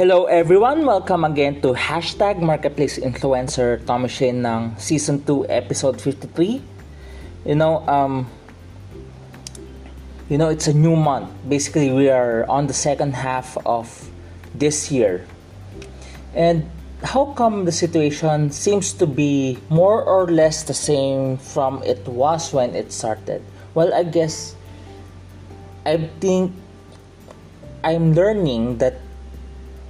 Hello everyone! Welcome again to Hashtag Marketplace Influencer Tommy Shane ng Season 2 Episode 53. You know, um, you know, it's a new month. Basically, we are on the second half of this year. And how come the situation seems to be more or less the same from it was when it started? Well, I guess I think I'm learning that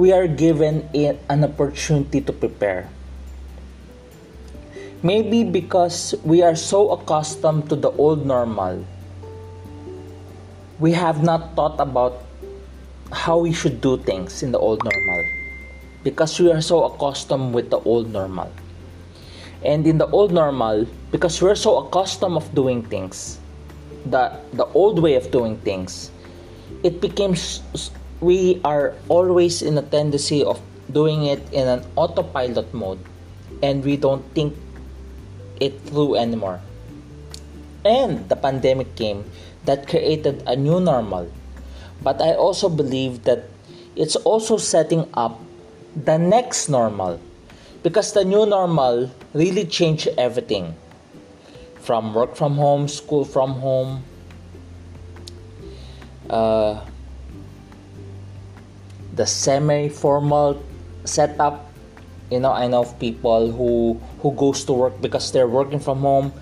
we are given an opportunity to prepare. Maybe because we are so accustomed to the old normal, we have not thought about how we should do things in the old normal because we are so accustomed with the old normal. And in the old normal, because we're so accustomed of doing things, the the old way of doing things, it became we are always in a tendency of doing it in an autopilot mode and we don't think it through anymore. And the pandemic came that created a new normal. But I also believe that it's also setting up the next normal because the new normal really changed everything from work from home, school from home, uh, the semi-formal setup you know i know of people who who goes to work because they're working from home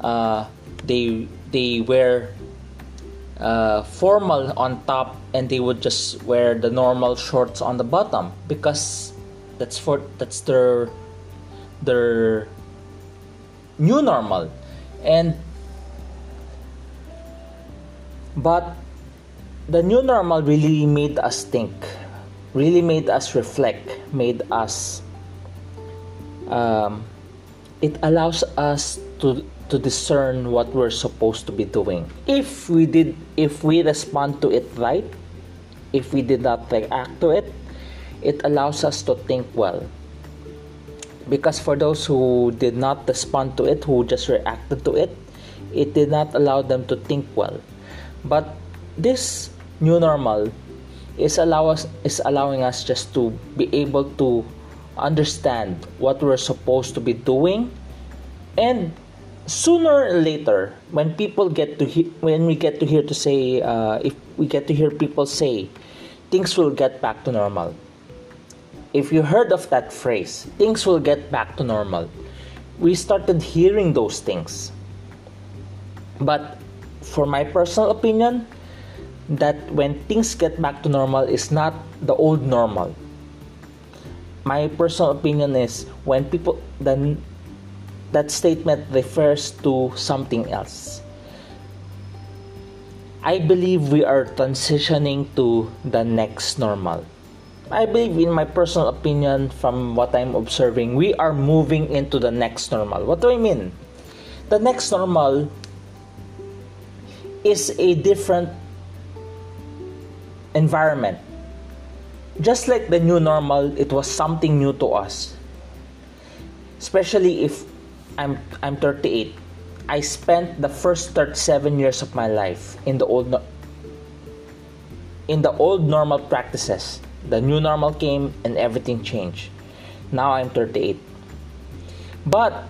uh, they they wear uh, formal on top and they would just wear the normal shorts on the bottom because that's for that's their their new normal. And but the new normal really made us think really made us reflect, made us. Um, it allows us to to discern what we're supposed to be doing. If we did, if we respond to it right, if we did not react to it, it allows us to think well. Because for those who did not respond to it, who just reacted to it, it did not allow them to think well. But this new normal is allow us is allowing us just to be able to understand what we're supposed to be doing. And sooner or later when people get to he- when we get to hear to say uh, if we get to hear people say things will get back to normal. If you heard of that phrase things will get back to normal. We started hearing those things. But for my personal opinion that when things get back to normal is not the old normal. My personal opinion is when people then that statement refers to something else. I believe we are transitioning to the next normal. I believe, in my personal opinion, from what I'm observing, we are moving into the next normal. What do I mean? The next normal is a different environment. Just like the new normal, it was something new to us. Especially if I'm I'm 38. I spent the first 37 years of my life in the old in the old normal practices. The new normal came and everything changed. Now I'm 38. But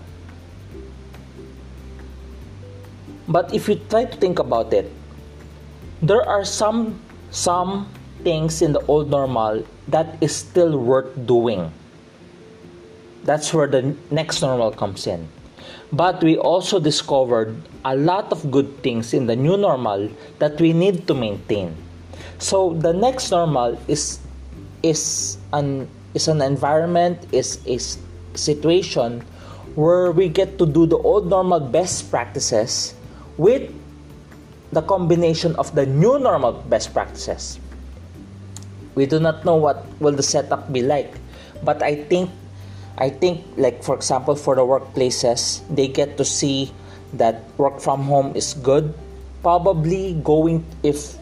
but if you try to think about it, there are some some things in the old normal that is still worth doing. That's where the next normal comes in. But we also discovered a lot of good things in the new normal that we need to maintain. So the next normal is is an is an environment is a situation where we get to do the old normal best practices with the combination of the new normal best practices. We do not know what will the setup be like, but I think I think like for example for the workplaces, they get to see that work from home is good. Probably going if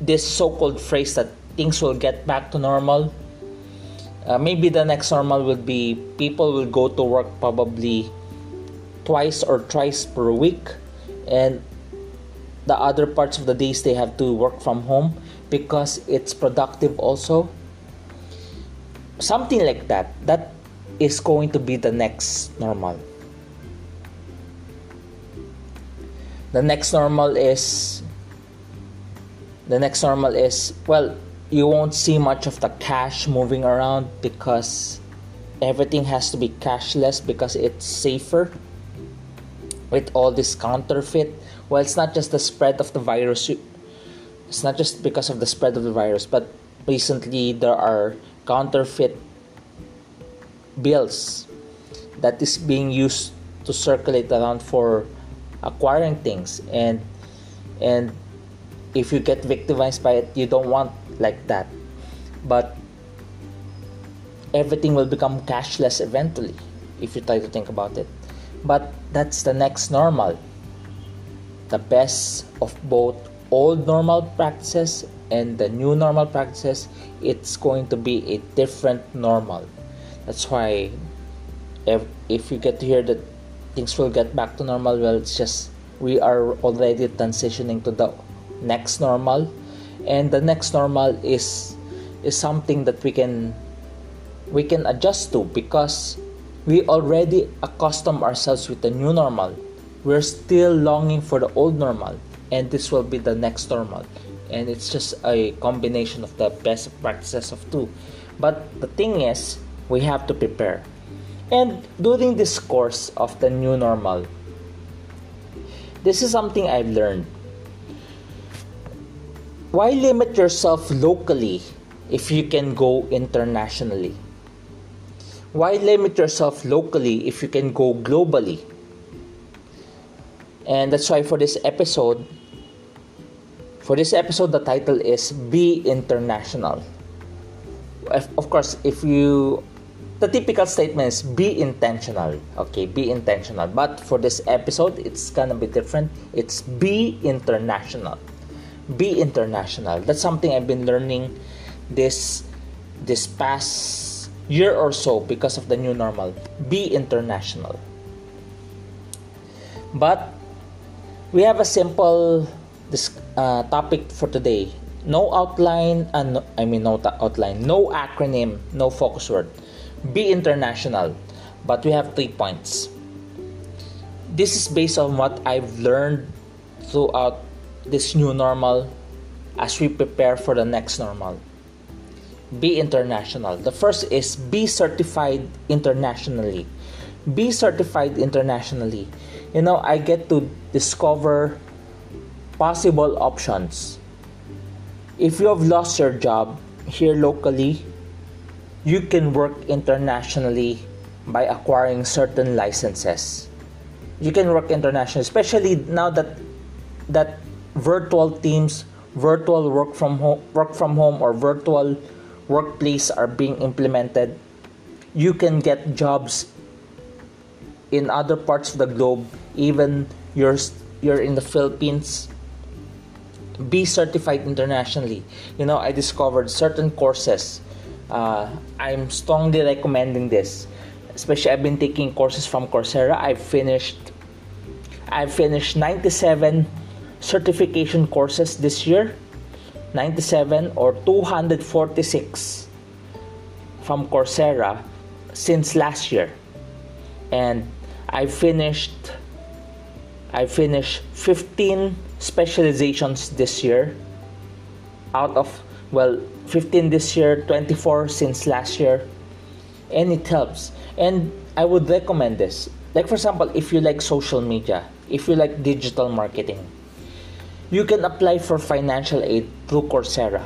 this so-called phrase that things will get back to normal. Uh, maybe the next normal will be people will go to work probably twice or thrice per week and the other parts of the days they have to work from home because it's productive also. Something like that that is going to be the next normal. The next normal is the next normal is well you won't see much of the cash moving around because everything has to be cashless because it's safer with all this counterfeit well it's not just the spread of the virus. It's not just because of the spread of the virus but recently there are counterfeit bills that is being used to circulate around for acquiring things. And and if you get victimized by it you don't want like that. But everything will become cashless eventually if you try to think about it. But that's the next normal the best of both old normal practices and the new normal practices it's going to be a different normal. That's why if, if you get to hear that things will get back to normal well it's just we are already transitioning to the next normal. And the next normal is is something that we can we can adjust to because we already accustom ourselves with the new normal we're still longing for the old normal and this will be the next normal. And it's just a combination of the best practices of two. But the thing is we have to prepare. And during this course of the new normal this is something i've learned. Why limit yourself locally if you can go internationally? Why limit yourself locally if you can go globally and that's why for this episode for this episode, the title is Be International. Of course, if you. The typical statement is be intentional. Okay, be intentional. But for this episode, it's gonna be different. It's be international. Be international. That's something I've been learning this this past year or so because of the new normal. Be international. But we have a simple uh, topic for today. No outline uh, i mean no outline. No acronym no focus word. Be international. But we have three points. This is based on what i've learned throughout this new normal as we prepare for the next normal. Be international. The first is be certified internationally be certified internationally you know i get to discover possible options. If you have lost your job here locally, you can work internationally by acquiring certain licenses. You can work internationally, especially now that that virtual teams, virtual work from home, work from home or virtual workplace are being implemented. You can get jobs in other parts of the globe, even you're you're in the Philippines be certified internationally. You know, I discovered certain courses. Uh, I'm strongly recommending this. Especially, I've been taking courses from Coursera. I've finished. I've finished 97 certification courses this year. 97 or 246 from Coursera since last year. And I finished I finished 15 specializations this year. Out of well 15 this year 24 since last year. And it helps. And i would recommend this. Like for example if you like social media if you like digital marketing you can apply for financial aid through coursera.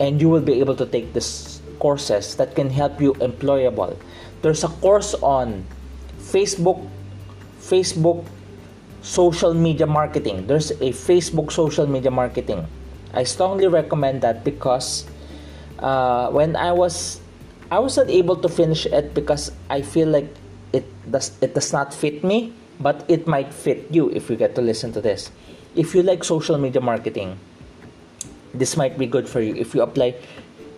And you will be able to take this courses that can help you employable. There's a course on facebook facebook social media marketing. There's a Facebook social media marketing. I strongly recommend that because uh, when I was I wasn't able to finish it because I feel like it does it does not fit me, but it might fit you if you get to listen to this. If you like social media marketing, this might be good for you. If you apply,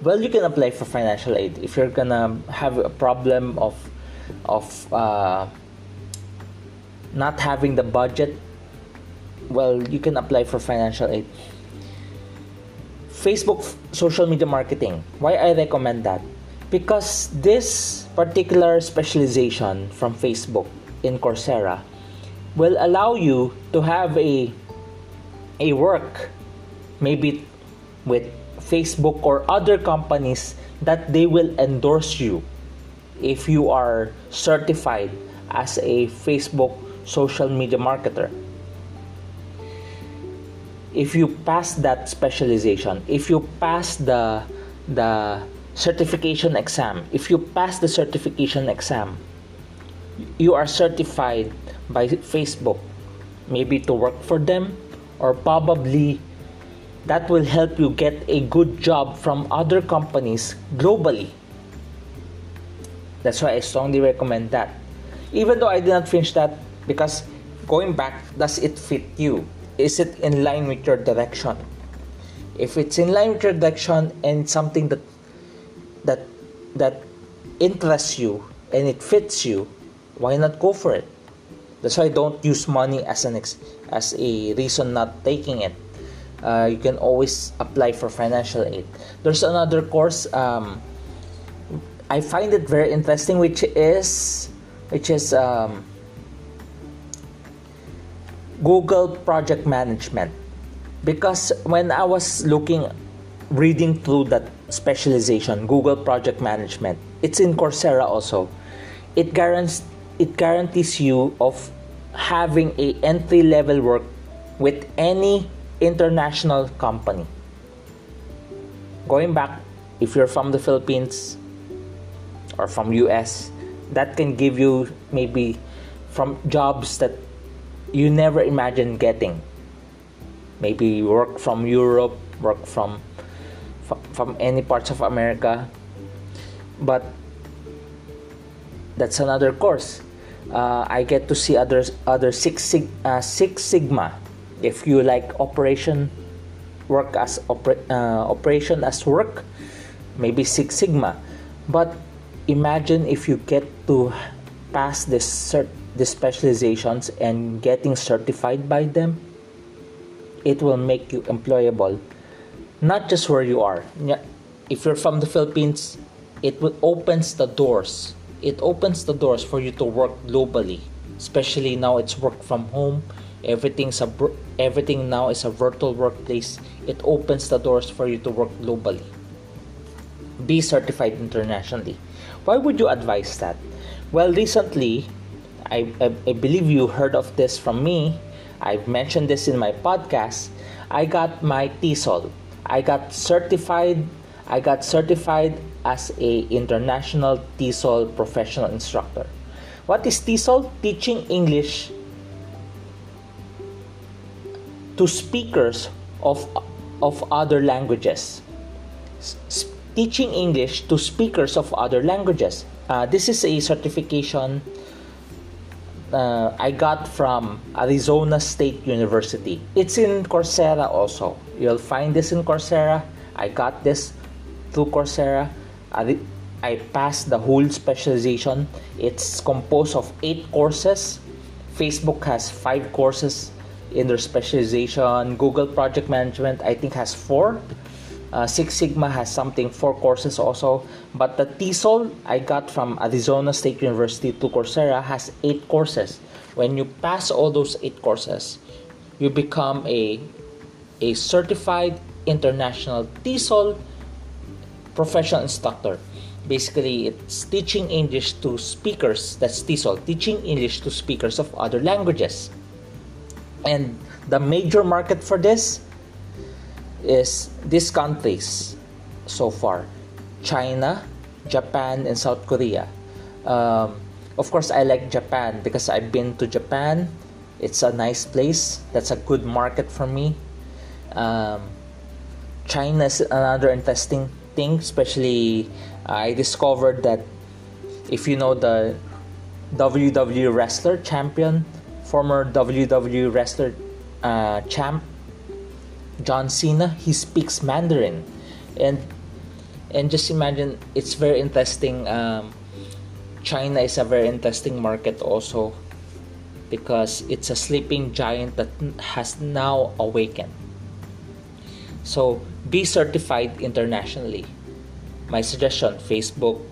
well, you can apply for financial aid if you're gonna have a problem of of uh, not having the budget, well, you can apply for financial aid. Facebook social media marketing. Why I recommend that? because this particular specialization from Facebook in Coursera will allow you to have a a work maybe with Facebook or other companies that they will endorse you if you are certified as a Facebook social media marketer. If you pass that specialization, if you pass the the certification exam, if you pass the certification exam, you are certified by Facebook maybe to work for them or probably that will help you get a good job from other companies globally. That's why I strongly recommend that. Even though I did not finish that because going back, does it fit you? Is it in line with your direction? If it's in line with your direction and something that that that interests you and it fits you, why not go for it? That's why don't use money as an ex- as a reason not taking it. Uh, you can always apply for financial aid. There's another course. Um, I find it very interesting, which is which is um, Google Project Management. Because when I was looking, reading through that specialization, Google Project Management, it's in Coursera also. It guarantees it guarantees you of having a entry level work with any international company. Going back, if you're from the Philippines or from US, that can give you maybe from jobs that you never imagined getting. Maybe work from Europe, work from from any parts of America. But that's another course uh, I get to see others other Six Sig, uh, Six Sigma. If you like operation work as oper- uh, operation as work, maybe Six Sigma. But imagine if you get to pass this cert the specializations and getting certified by them, it will make you employable, not just where you are. If you're from the Philippines, it will opens the doors. It opens the doors for you to work globally. Especially now it's work from home. Everything's a everything now is a virtual workplace. It opens the doors for you to work globally. Be certified internationally. Why would you advise that? Well recently I, I, I believe you heard of this from me i've mentioned this in my podcast i got my TESOL i got certified i got certified as a international TESOL professional instructor. What is TESOL? Teaching English to speakers of of other languages. S- teaching English to speakers of other languages. Uh, this is a certification uh, I got from Arizona State University. It's in Coursera also. You'll find this in Coursera. I got this through Coursera. I passed the whole specialization. It's composed of eight courses. Facebook has five courses in their specialization. Google Project Management, I think, has four. Uh, Six Sigma has something, four courses also. But the TESOL I got from Arizona State University to Coursera has eight courses. When you pass all those eight courses, you become a, a certified international TESOL professional instructor. Basically, it's teaching English to speakers, that's TESOL, teaching English to speakers of other languages. And the major market for this is these countries so far China, Japan, and South Korea. Um, of course, I like Japan because I've been to Japan. It's a nice place. That's a good market for me. Um, China is another interesting thing, especially I discovered that if you know the WWE wrestler champion, former WWE wrestler uh, champ John Cena, he speaks Mandarin, and and just imagine it's very interesting. Um, China is a very interesting market also because it's a sleeping giant that has now awakened. So be certified internationally. my suggestion Facebook,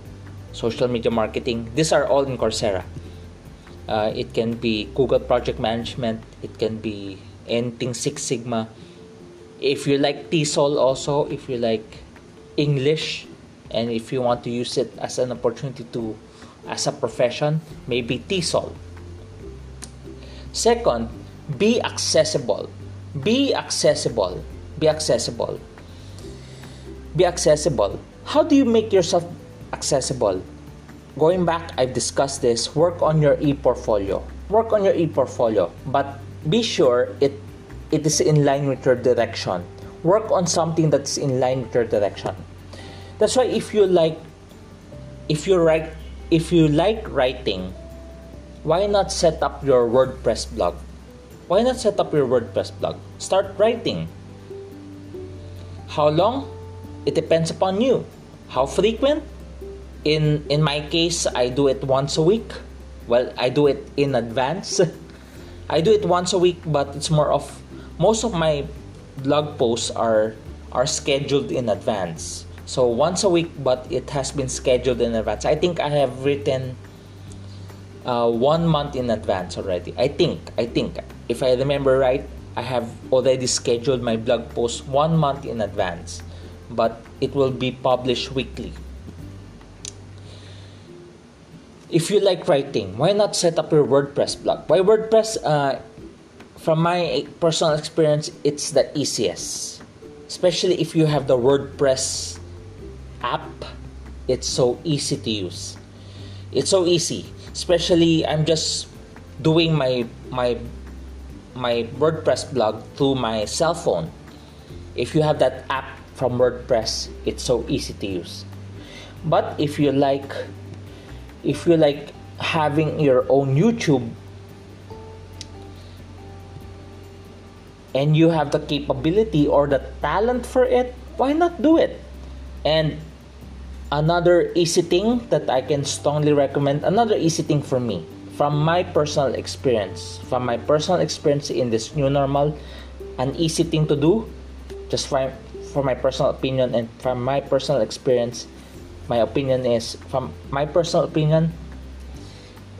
social media marketing. These are all in Coursera. Uh, it can be Google Project Management. It can be anything Six Sigma. If you like TESOL also, if you like English, and if you want to use it as an opportunity to, as a profession, maybe TESOL. Second, be accessible. Be accessible. Be accessible. Be accessible. How do you make yourself accessible? Going back, I've discussed this. Work on your e-portfolio. Work on your e-portfolio, but be sure it it is in line with your direction. Work on something that's in line with your direction. That's why if you like if you write if you like writing, why not set up your WordPress blog? Why not set up your WordPress blog? Start writing. How long? It depends upon you. How frequent? In in my case, I do it once a week. Well, I do it in advance. I do it once a week, but it's more of most of my blog posts are are scheduled in advance. So once a week, but it has been scheduled in advance. I think I have written uh, one month in advance already. I think. I think if I remember right, I have already scheduled my blog post one month in advance, but it will be published weekly. If you like writing, why not set up your WordPress blog? Why WordPress? Uh, from my personal experience, it's the easiest, especially if you have the WordPress app. It's so easy to use. It's so easy, especially I'm just doing my my my WordPress blog through my cell phone. If you have that app from WordPress, it's so easy to use. But if you like if you like having your own YouTube and you have the capability or the talent for it, why not do it? And another easy thing that I can strongly recommend, another easy thing for me from my personal experience, from my personal experience in this new normal, an easy thing to do, just for, for my personal opinion and from my personal experience, my opinion is from my personal opinion,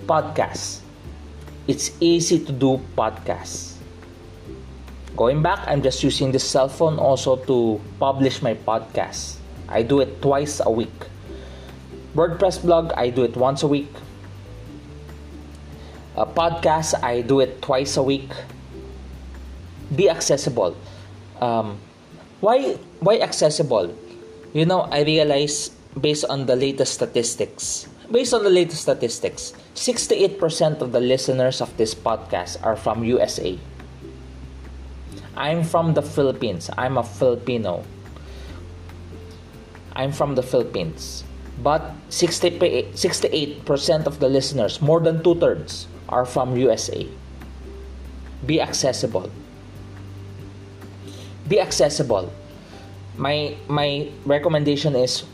podcasts. It's easy to do podcasts. Going back, I'm just using this cell phone also to publish my podcast. I do it twice a week. WordPress blog, I do it once a week. A podcast i do it twice a week. Be accessible. Um, why why accessible? You know i realize based on the latest statistics based on the latest statistics 68% of the listeners of this podcast are from usa i'm from the philippines i'm a filipino i'm from the philippines but 68% of the listeners more than two-thirds are from USA. Be accessible. Be accessible. My my recommendation is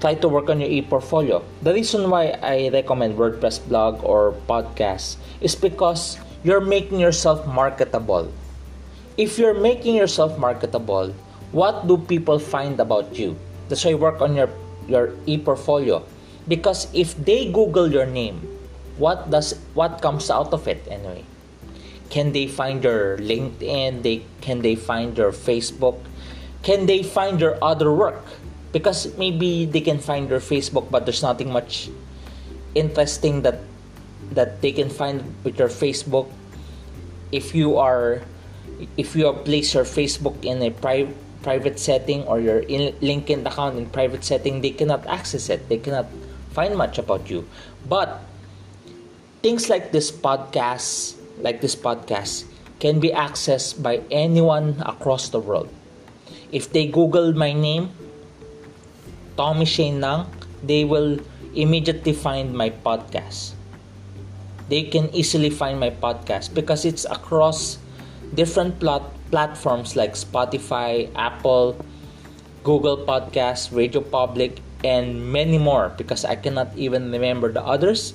try to work on your e-portfolio. The reason why I recommend WordPress blog or podcast is because you're making yourself marketable. If you're making yourself marketable, what do people find about you? That's why work on your your e-portfolio. Because if they Google your name, what does what comes out of it anyway? Can they find your linkedin? They can they find your facebook? Can they find your other work? Because maybe they can find your facebook but there's nothing much interesting that that they can find with your facebook. If you are if you have place your facebook in a private private setting or your in linkedin account in private setting they cannot access it they cannot find much about you but things like this podcast, like this podcast, can be accessed by anyone across the world. If they Google my name, Tommy Shane Nang, they will immediately find my podcast. They can easily find my podcast because it's across different plat- platforms like Spotify, Apple, Google Podcasts, Radio Public, and many more because I cannot even remember the others.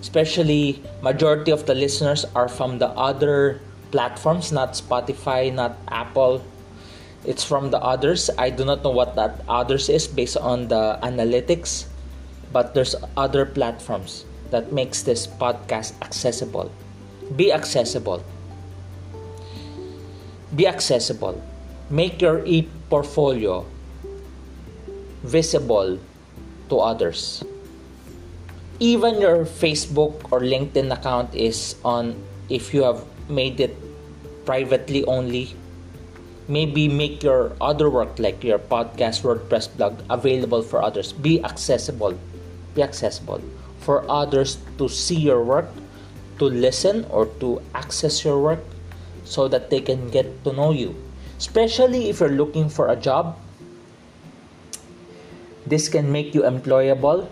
Especially majority of the listeners are from the other platforms not spotify not apple. It's from the others. I do not know what that others is based on the analytics but there's other platforms that makes this podcast accessible be accessible be accessible. Make your e-portfolio visible to others. Even your facebook or linkedin account is on if you have made it privately only maybe make your other work like your podcast wordpress blog available for others. Be accessible. Be accessible. For others to see your work to listen or to access your work so that they can get to know you especially if you're looking for a job this can make you employable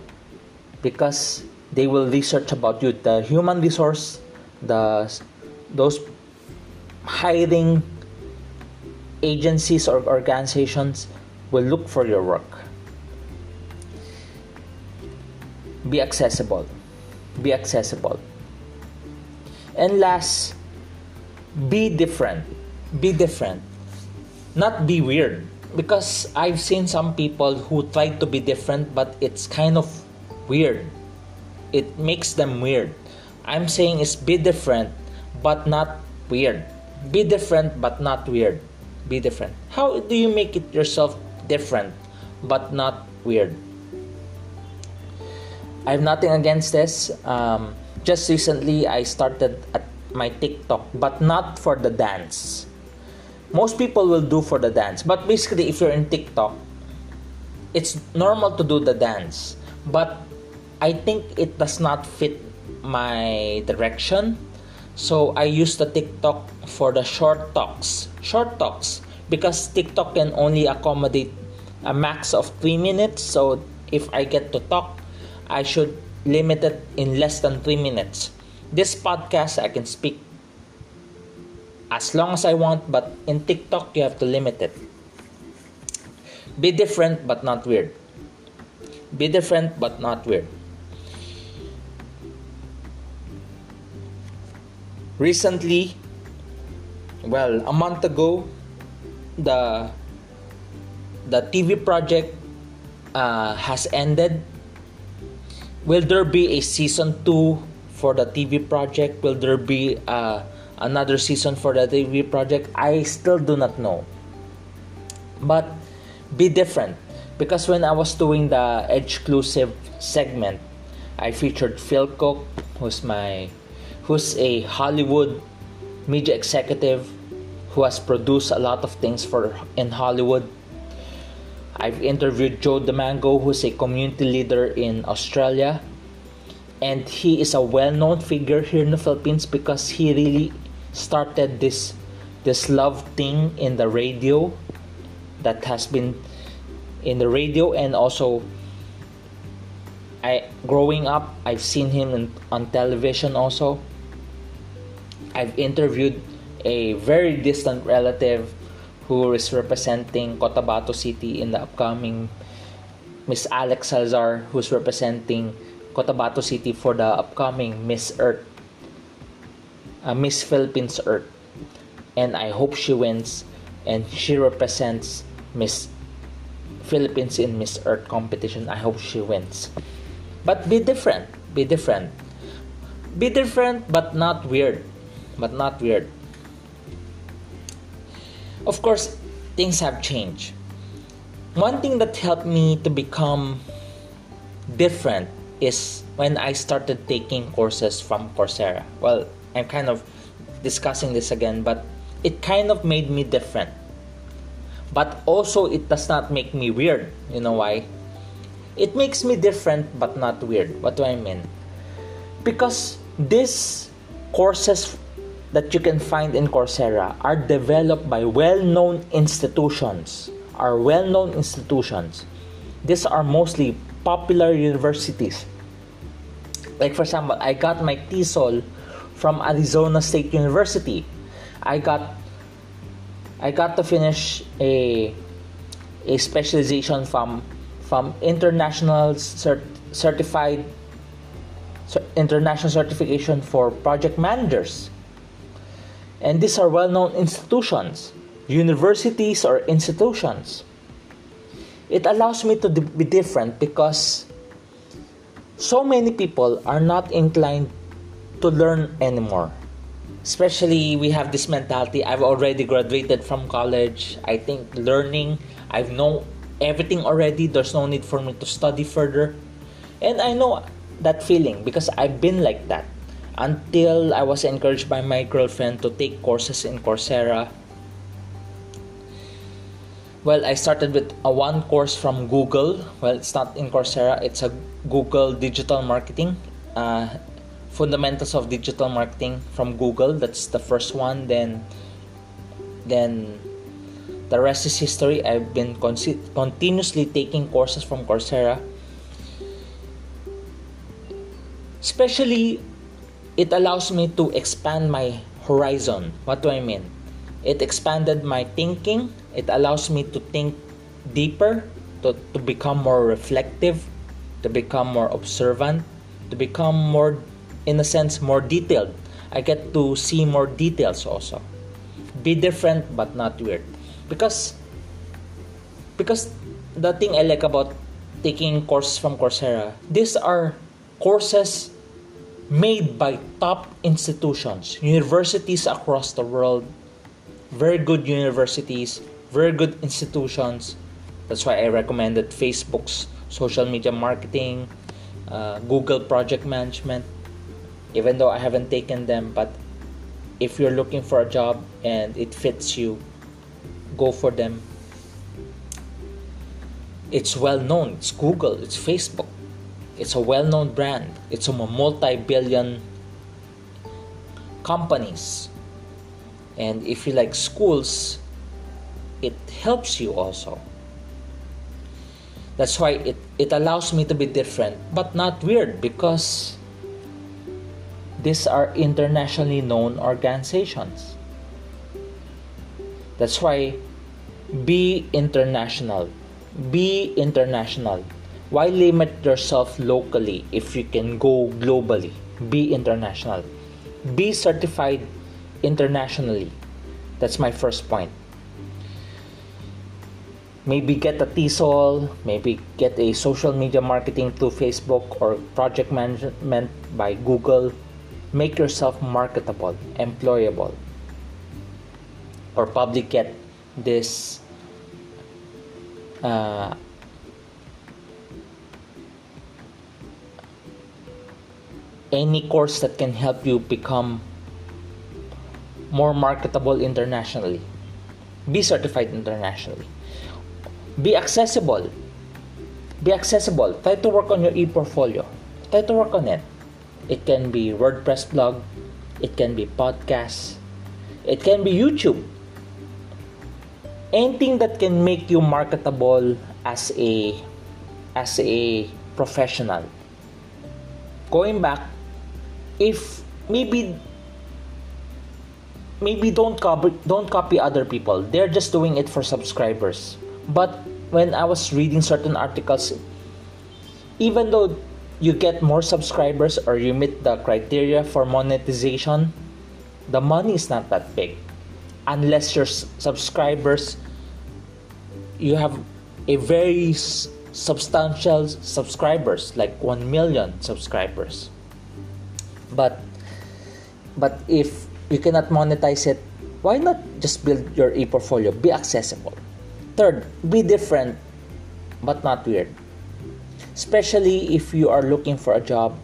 because they will research about you the human resource the those hiring agencies or organizations will look for your work. Be accessible. Be accessible. And last, be different. Be different. Not be weird. Because I've seen some people who try to be different, but it's kind of weird. It makes them weird. I'm saying is be different, but not weird. Be different, but not weird be different. How do you make it yourself different but not weird? I have nothing against this. Um, just recently, I started at my TikTok, but not for the dance. Most people will do for the dance, but basically, if you're in TikTok, it's normal to do the dance, but I think it does not fit my direction so I use the TikTok for the short talks. Short talks because TikTok can only accommodate a max of 3 minutes. So if I get to talk, I should limit it in less than 3 minutes. This podcast I can speak as long as I want, but in TikTok you have to limit it. Be different but not weird. Be different but not weird. recently well a month ago the the tv project uh, has ended will there be a season 2 for the tv project? Will there be uh, another season for the tv project? I still do not know. But be different. Because when i was doing the exclusive segment i featured phil cook who's my who's a Hollywood media executive who has produced a lot of things for in Hollywood. I've interviewed Joe D'Mango, who's a community leader in Australia, and he is a well-known figure here in the Philippines because he really started this this love thing in the radio that has been in the radio and also I growing up I've seen him in, on television also. I've interviewed a very distant relative who is representing Cotabato City in the upcoming Miss Alex Salazar, who's representing Cotabato City for the upcoming Miss Earth, uh, Miss Philippines Earth. And I hope she wins and she represents Miss Philippines in Miss Earth competition. I hope she wins. But be different. Be different. Be different but not weird but not weird. Of course, things have changed. One thing that helped me to become different is when I started taking courses from Coursera. Well, I'm kind of discussing this again, but it kind of made me different. But also, it does not make me weird. You know why? It makes me different but not weird. What do I mean? Because these courses that you can find in Coursera are developed by well-known institutions. Are well-known institutions. These are mostly popular universities. Like for example, I got my TESOL from Arizona State University. I got I got to finish a a specialization from from international cert, certified international certification for project managers and these are well known institutions. universities or institutions. It allows me to be different because so many people are not inclined to learn anymore. Especially, we have this mentality I've already graduated from college. I think learning, I've know everything already. There's no need for me to study further. And I know that feeling because I've been like that until I was encouraged by my girlfriend to take courses in Coursera. Well, I started with a one course from Google. Well, it's not in Coursera, it's a Google digital marketing. Uh, fundamentals of digital marketing from Google. That's the first one. Then, then the rest is history. I've been con- continuously taking courses from Coursera. Especially, it allows me to expand my horizon. What do I mean? It expanded my thinking. It allows me to think deeper, to, to become more reflective, to become more observant, to become more, in a sense, more detailed. I get to see more details also. Be different but not weird. Because because the thing I like about taking courses from Coursera, these are courses made by top institutions, universities across the world, very good universities, very good institutions. That's why I recommended Facebook's social media marketing, uh, Google project management, even though I haven't taken them. But if you're looking for a job and it fits you, go for them. It's well known, it's Google, it's Facebook it's a well known brand, it's a multi billion companies. And if you like schools, it helps you also. That's why it, it allows me to be different, but not weird because these are internationally known organizations. That's why be international. Be international. Why limit yourself locally if you can go globally? Be international. Be certified internationally. That's my first point. Maybe get a TESOL, maybe get a social media marketing through Facebook or project management by Google. Make yourself marketable, employable. Or probably get this uh, any course that can help you become more marketable internationally. Be certified internationally. Be accessible. Be accessible. Try to work on your e-portfolio. Try to work on it. It can be WordPress blog, it can be podcasts, it can be YouTube. Anything that can make you marketable as a as a professional. Going back if maybe maybe don't copy don't copy other people they're just doing it for subscribers but when i was reading certain articles even though you get more subscribers or you meet the criteria for monetization the money is not that big. Unless your subscribers you have a very substantial subscribers like 1 million subscribers. But but if you cannot monetize it why not just build your e-portfolio? Be accessible third be different but not weird. Especially if you are looking for a job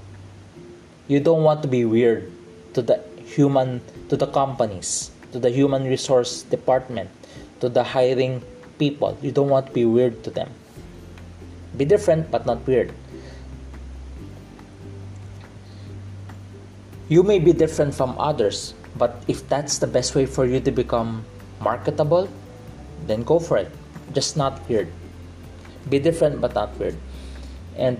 you don't want to be weird to the human to the companies to the human resource department to the hiring people. You don't want to be weird to them. Be different but not weird. You may be different from others, but if that's the best way for you to become marketable, then go for it. Just not weird. Be different but not weird. And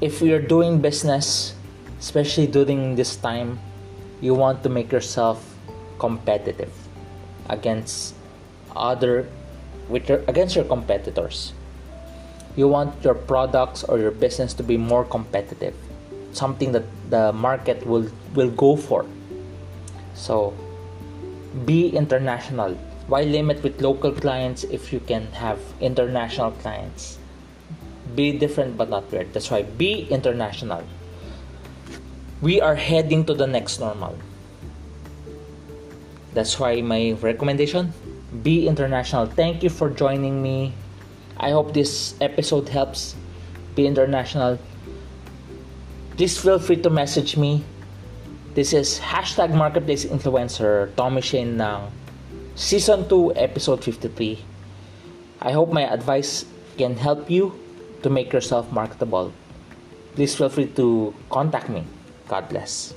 if you're doing business, especially during this time, you want to make yourself competitive against other with your, against your competitors. You want your products or your business to be more competitive something that the market will will go for so be international why limit with local clients if you can have international clients? Be different but not weird. That's why be international. We are heading to the next normal. That's why my recommendation be international. Thank you for joining me. I hope this episode helps. Be international. Please feel free to message me. This is hashtag marketplace influencer tommy shane ng Season 2, Episode 53. I hope my advice can help you to make yourself marketable. Please feel free to contact me. God bless.